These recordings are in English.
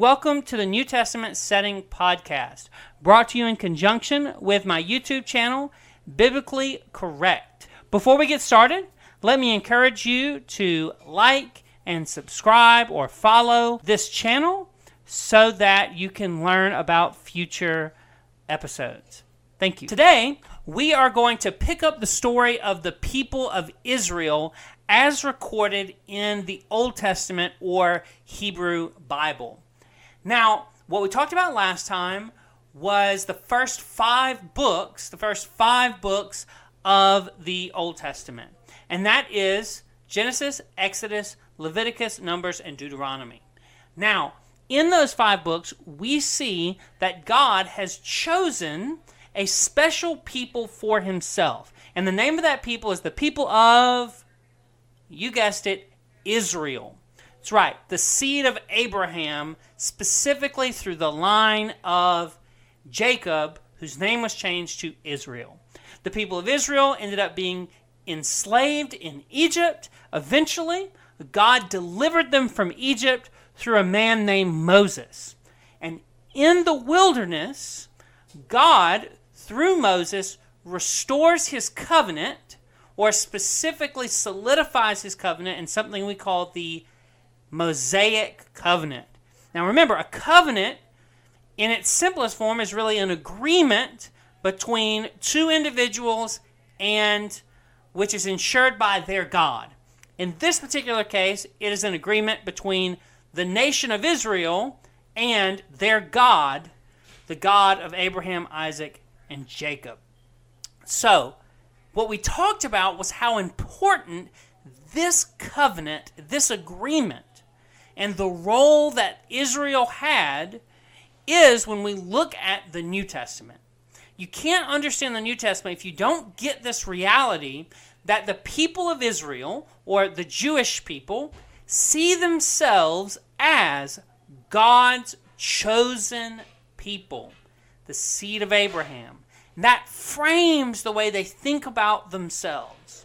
welcome to the New Testament Setting Podcast, brought to you in conjunction with my YouTube channel, Biblically Correct. Before we get started, let me encourage you to like and subscribe or follow this channel so that you can learn about future episodes. Thank you. Today, we are going to pick up the story of the people of Israel as recorded in the Old Testament or Hebrew Bible. Now, what we talked about last time was the first five books, the first five books of the Old Testament. And that is Genesis, Exodus, Leviticus, Numbers, and Deuteronomy. Now, in those five books, we see that God has chosen a special people for himself. And the name of that people is the people of, you guessed it, Israel. That's right, the seed of Abraham, specifically through the line of Jacob, whose name was changed to Israel. The people of Israel ended up being enslaved in Egypt. Eventually, God delivered them from Egypt through a man named Moses. And in the wilderness, God, through Moses, restores his covenant, or specifically solidifies his covenant in something we call the Mosaic covenant. Now remember, a covenant in its simplest form is really an agreement between two individuals and which is ensured by their God. In this particular case, it is an agreement between the nation of Israel and their God, the God of Abraham, Isaac, and Jacob. So, what we talked about was how important this covenant, this agreement, and the role that Israel had is when we look at the New Testament. You can't understand the New Testament if you don't get this reality that the people of Israel, or the Jewish people, see themselves as God's chosen people, the seed of Abraham. That frames the way they think about themselves.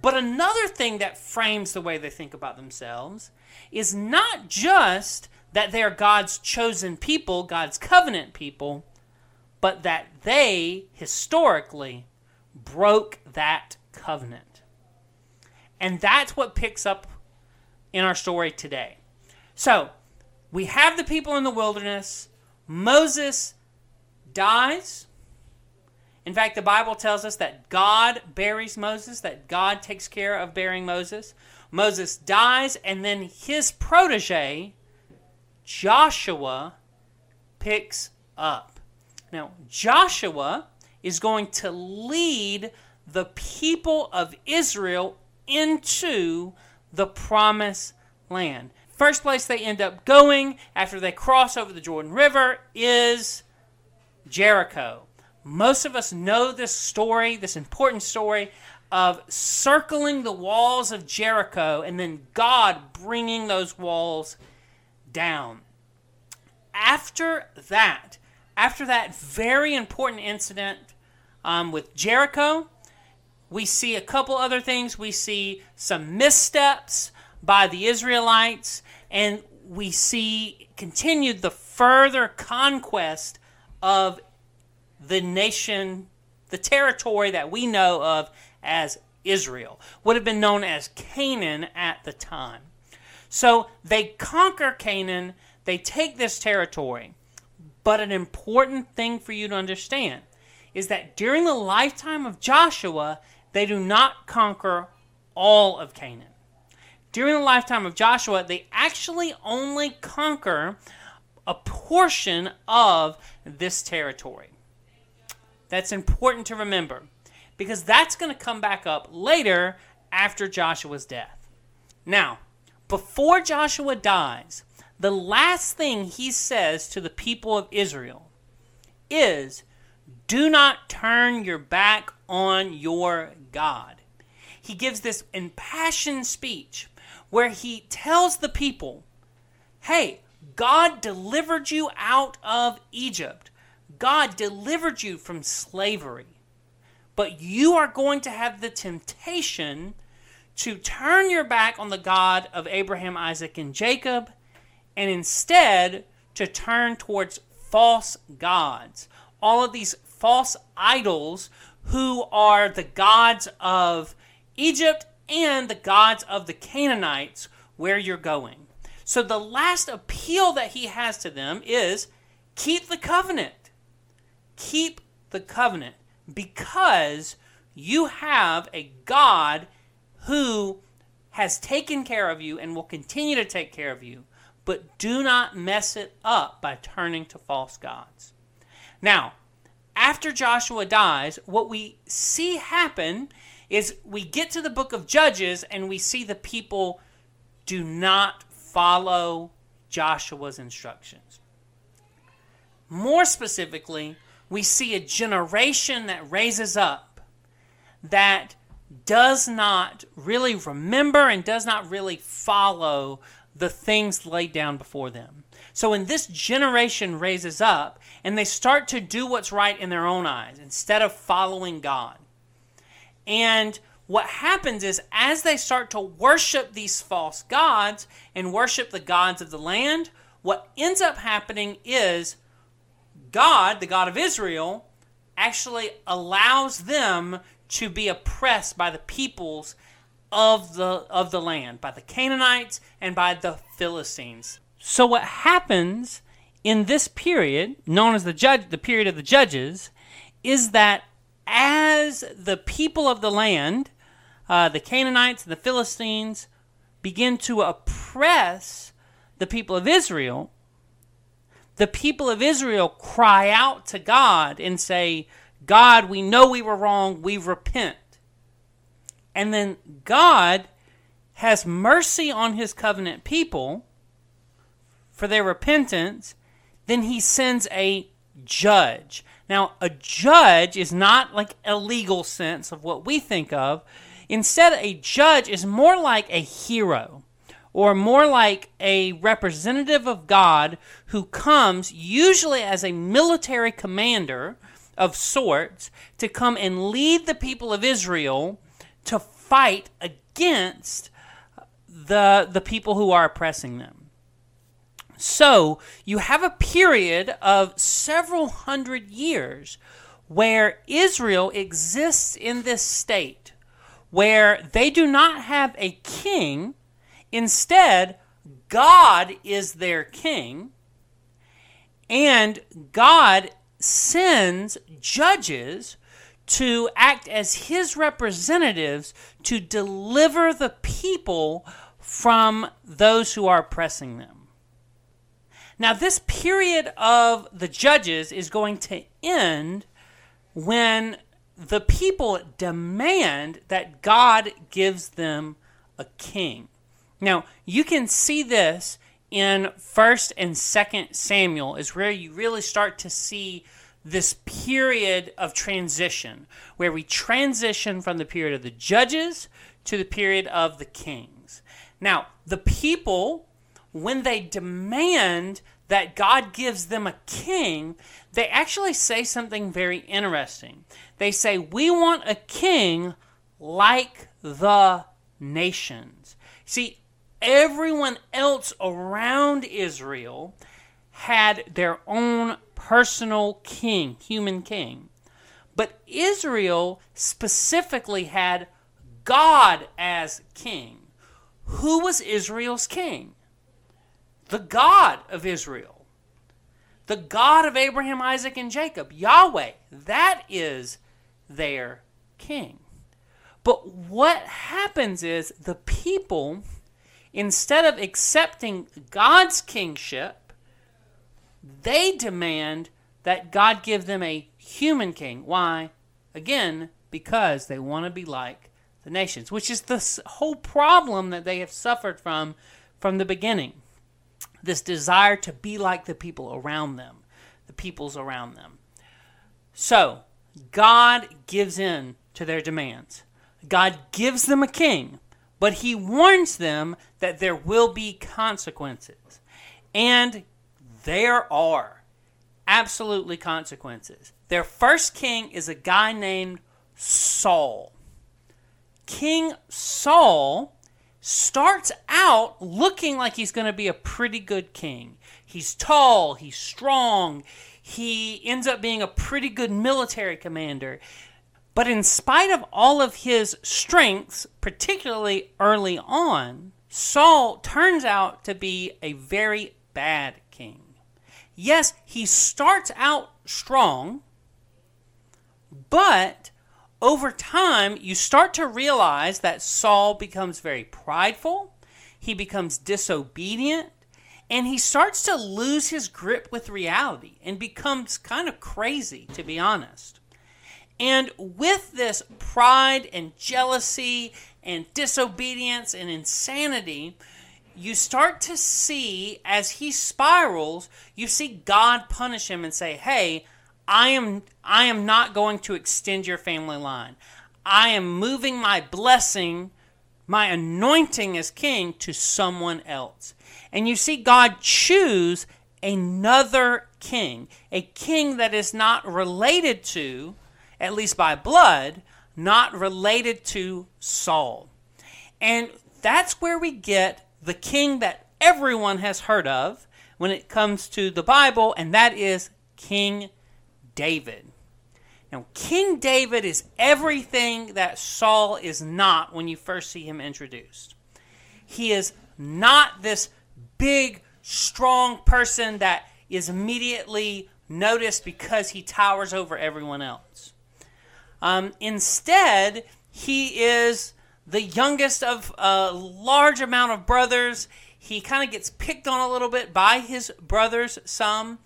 But another thing that frames the way they think about themselves is not just that they are God's chosen people, God's covenant people, but that they historically broke that covenant. And that's what picks up in our story today. So, we have the people in the wilderness. Moses dies. In fact, the Bible tells us that God buries Moses, that God takes care of burying Moses. Moses dies, and then his protege, Joshua, picks up. Now, Joshua is going to lead the people of Israel into the promised land. First place they end up going after they cross over the Jordan River is Jericho. Most of us know this story, this important story of circling the walls of Jericho and then God bringing those walls down. After that, after that very important incident um, with Jericho, we see a couple other things. We see some missteps by the Israelites, and we see continued the further conquest of the nation, the territory that we know of as Israel, would have been known as Canaan at the time. So they conquer Canaan, they take this territory. But an important thing for you to understand is that during the lifetime of Joshua, they do not conquer all of Canaan. During the lifetime of Joshua, they actually only conquer a portion of this territory. That's important to remember because that's going to come back up later after Joshua's death. Now, before Joshua dies, the last thing he says to the people of Israel is do not turn your back on your God. He gives this impassioned speech where he tells the people, hey, God delivered you out of Egypt. God delivered you from slavery. But you are going to have the temptation to turn your back on the God of Abraham, Isaac, and Jacob and instead to turn towards false gods. All of these false idols who are the gods of Egypt and the gods of the Canaanites where you're going. So the last appeal that he has to them is keep the covenant. Keep the covenant because you have a God who has taken care of you and will continue to take care of you, but do not mess it up by turning to false gods. Now, after Joshua dies, what we see happen is we get to the book of Judges and we see the people do not follow Joshua's instructions. More specifically, we see a generation that raises up that does not really remember and does not really follow the things laid down before them. So when this generation raises up and they start to do what's right in their own eyes instead of following God. And what happens is as they start to worship these false gods and worship the gods of the land, what ends up happening is God, the God of Israel, actually allows them to be oppressed by the peoples of the of the land, by the Canaanites and by the Philistines. So what happens in this period, known as the judge the period of the judges, is that as the people of the land, uh, the Canaanites and the Philistines, begin to oppress the people of Israel, the people of Israel cry out to God and say, God, we know we were wrong, we repent. And then God has mercy on his covenant people for their repentance, then he sends a judge. Now, a judge is not like a legal sense of what we think of. Instead, a judge is more like a hero or more like a representative of God who comes, usually as a military commander of sorts, to come and lead the people of Israel to fight against the, the people who are oppressing them. So you have a period of several hundred years where Israel exists in this state where they do not have a king Instead, God is their king, and God sends judges to act as his representatives to deliver the people from those who are oppressing them. Now, this period of the judges is going to end when the people demand that God gives them a king. Now, you can see this in 1st and 2nd Samuel is where you really start to see this period of transition where we transition from the period of the judges to the period of the kings. Now, the people when they demand that God gives them a king, they actually say something very interesting. They say, We want a king like the nations. See, everyone else around Israel had their own personal king, human king. But Israel specifically had God as king. Who was Israel's king? The God of Israel. The God of Abraham, Isaac, and Jacob. Yahweh. That is their king. But what happens is the people Instead of accepting God's kingship, they demand that God give them a human king. Why? Again, because they want to be like the nations, which is the whole problem that they have suffered from from the beginning. This desire to be like the people around them, the peoples around them. So, God gives in to their demands. God gives them a king but he warns them that there will be consequences. And there are absolutely consequences. Their first king is a guy named Saul. King Saul starts out looking like he's going to be a pretty good king. He's tall, he's strong, he ends up being a pretty good military commander. But in spite of all of his strengths, particularly early on, Saul turns out to be a very bad king. Yes, he starts out strong, but over time, you start to realize that Saul becomes very prideful, he becomes disobedient, and he starts to lose his grip with reality and becomes kind of crazy, to be honest. And with this pride and jealousy and disobedience and insanity, you start to see as he spirals, you see God punish him and say, Hey, I am I am not going to extend your family line. I am moving my blessing, my anointing as king to someone else. And you see God choose another king, a king that is not related to, at least by blood, not related to Saul. And that's where we get the king that everyone has heard of when it comes to the Bible, and that is King David. Now, King David is everything that Saul is not when you first see him introduced. He is not this big, strong person that is immediately noticed because he towers over everyone else. Um, instead, he is the youngest of a large amount of brothers. He kind of gets picked on a little bit by his brothers, some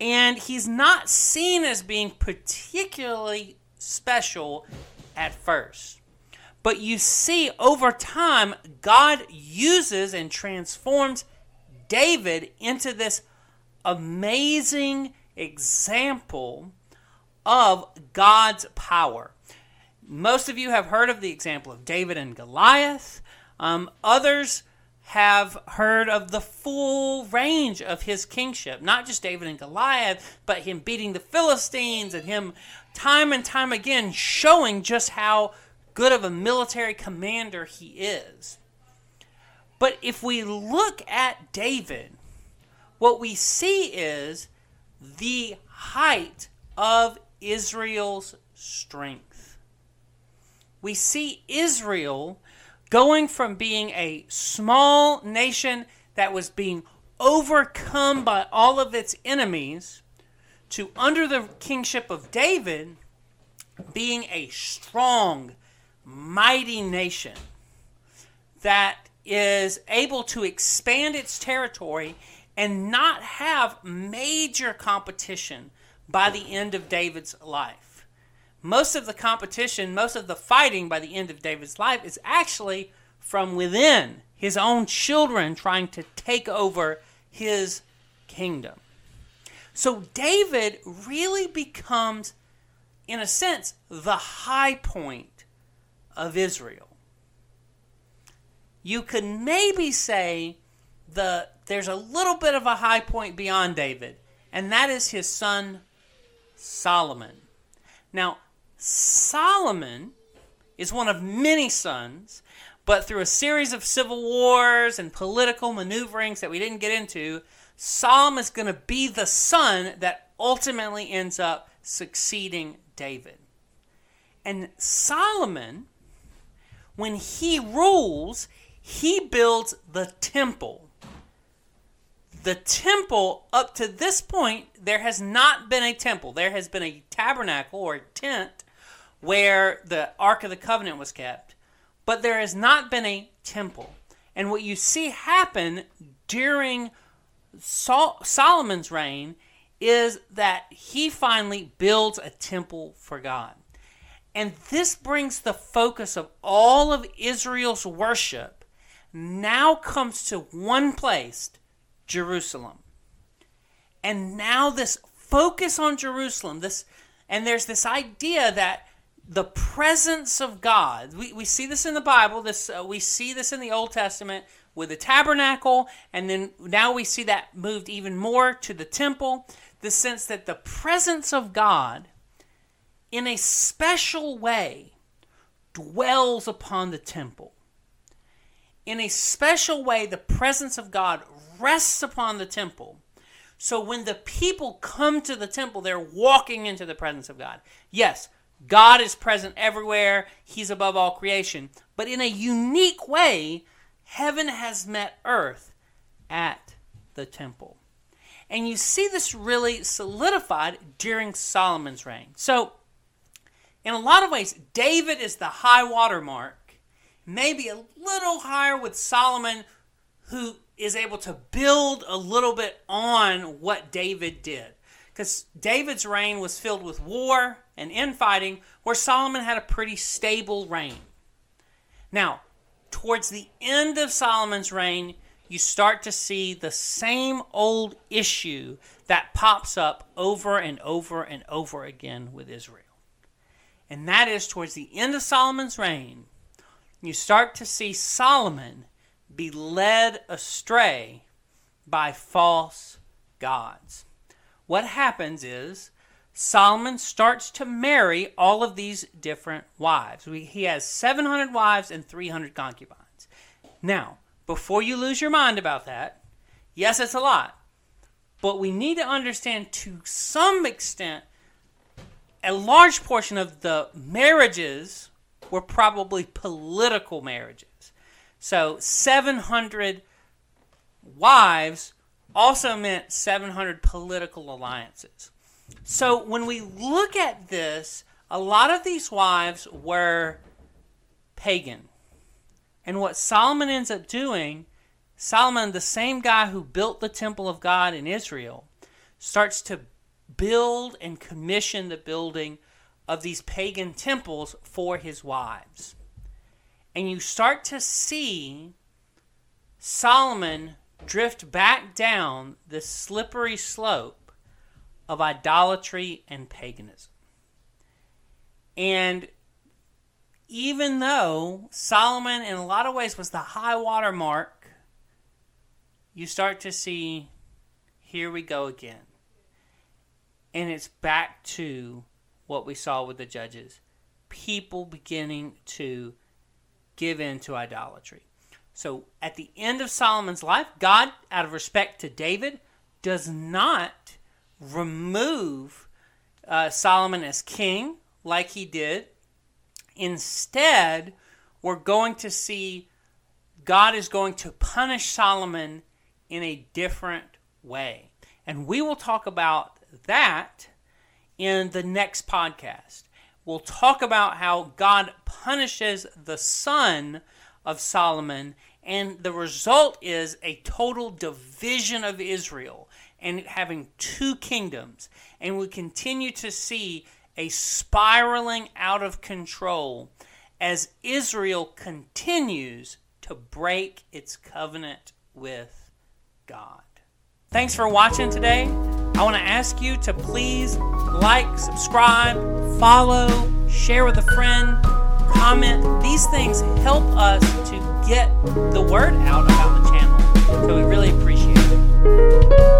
and he's not seen as being particularly special at first. But you see, over time, God uses and transforms David into this amazing example of God's power. Most of you have heard of the example of David and Goliath. Um, others have heard of the full range of his kingship. Not just David and Goliath, but him beating the Philistines and him time and time again showing just how good of a military commander he is. But if we look at David, what we see is the height of Israel's strength. We see Israel going from being a small nation that was being overcome by all of its enemies to under the kingship of David being a strong, mighty nation that is able to expand its territory and not have major competition by the end of David's life most of the competition, most of the fighting by the end of David's life is actually from within his own children trying to take over his kingdom. So David really becomes, in a sense, the high point of Israel. You could maybe say the there's a little bit of a high point beyond David, and that is his son Solomon. Now, Solomon is one of many sons, but through a series of civil wars and political maneuverings that we didn't get into, Solomon is going to be the son that ultimately ends up succeeding David. And Solomon, when he rules, he builds the temple. The temple, up to this point, there has not been a temple. There has been a tabernacle or a tent where the Ark of the Covenant was kept, but there has not been a temple. And what you see happen during Sol- Solomon's reign is that he finally builds a temple for God. And this brings the focus of all of Israel's worship now comes to one place, Jerusalem. And now this focus on Jerusalem, this and there's this idea that the presence of God. We, we see this in the Bible. This uh, we see this in the Old Testament with the tabernacle, and then now we see that moved even more to the temple. The sense that the presence of God, in a special way, dwells upon the temple. in a special way, the presence of God rests upon the temple. So when the people come to the temple, they're walking into the presence of God. Yes, God is present everywhere, He's above all creation. But in a unique way, heaven has met earth at the temple. And you see this really solidified during Solomon's reign. So, in a lot of ways, David is the high water mark, maybe a little higher with Solomon, who is able to build a little bit on what David did. Because David's reign was filled with war and infighting, where Solomon had a pretty stable reign. Now, towards the end of Solomon's reign, you start to see the same old issue that pops up over and over and over again with Israel. And that is towards the end of Solomon's reign, you start to see Solomon be led astray by false gods. What happens is Solomon starts to marry all of these different wives. He has 700 wives and 300 concubines. Now, before you lose your mind about that, yes, it's a lot. But we need to understand to some extent, a large portion of the marriages were probably political marriages. So 700 wives also meant 700 political alliances. So when we look at this, a lot of these wives were pagan. And what Solomon ends up doing, Solomon, the same guy who built the temple of God in Israel, starts to build and commission the building of these pagan temples for his wives. And you start to see Solomon drift back down the slippery slope of idolatry and paganism. And even though Solomon, in a lot of ways, was the high water mark, you start to see here we go again. And it's back to what we saw with the judges people beginning to give in to idolatry. So at the end of Solomon's life, God, out of respect to David, does not remove uh, Solomon as king like he did Instead, we're going to see God is going to punish Solomon in a different way. And we will talk about that in the next podcast. We'll talk about how God punishes the son of Solomon, and the result is a total division of Israel and having two kingdoms. And we continue to see a spiraling out of control as Israel continues to break its covenant with God. Thanks for watching today. I want to ask you to please like, subscribe, follow, share with a friend, comment. These things help us to get the word out about the channel. So we really appreciate it.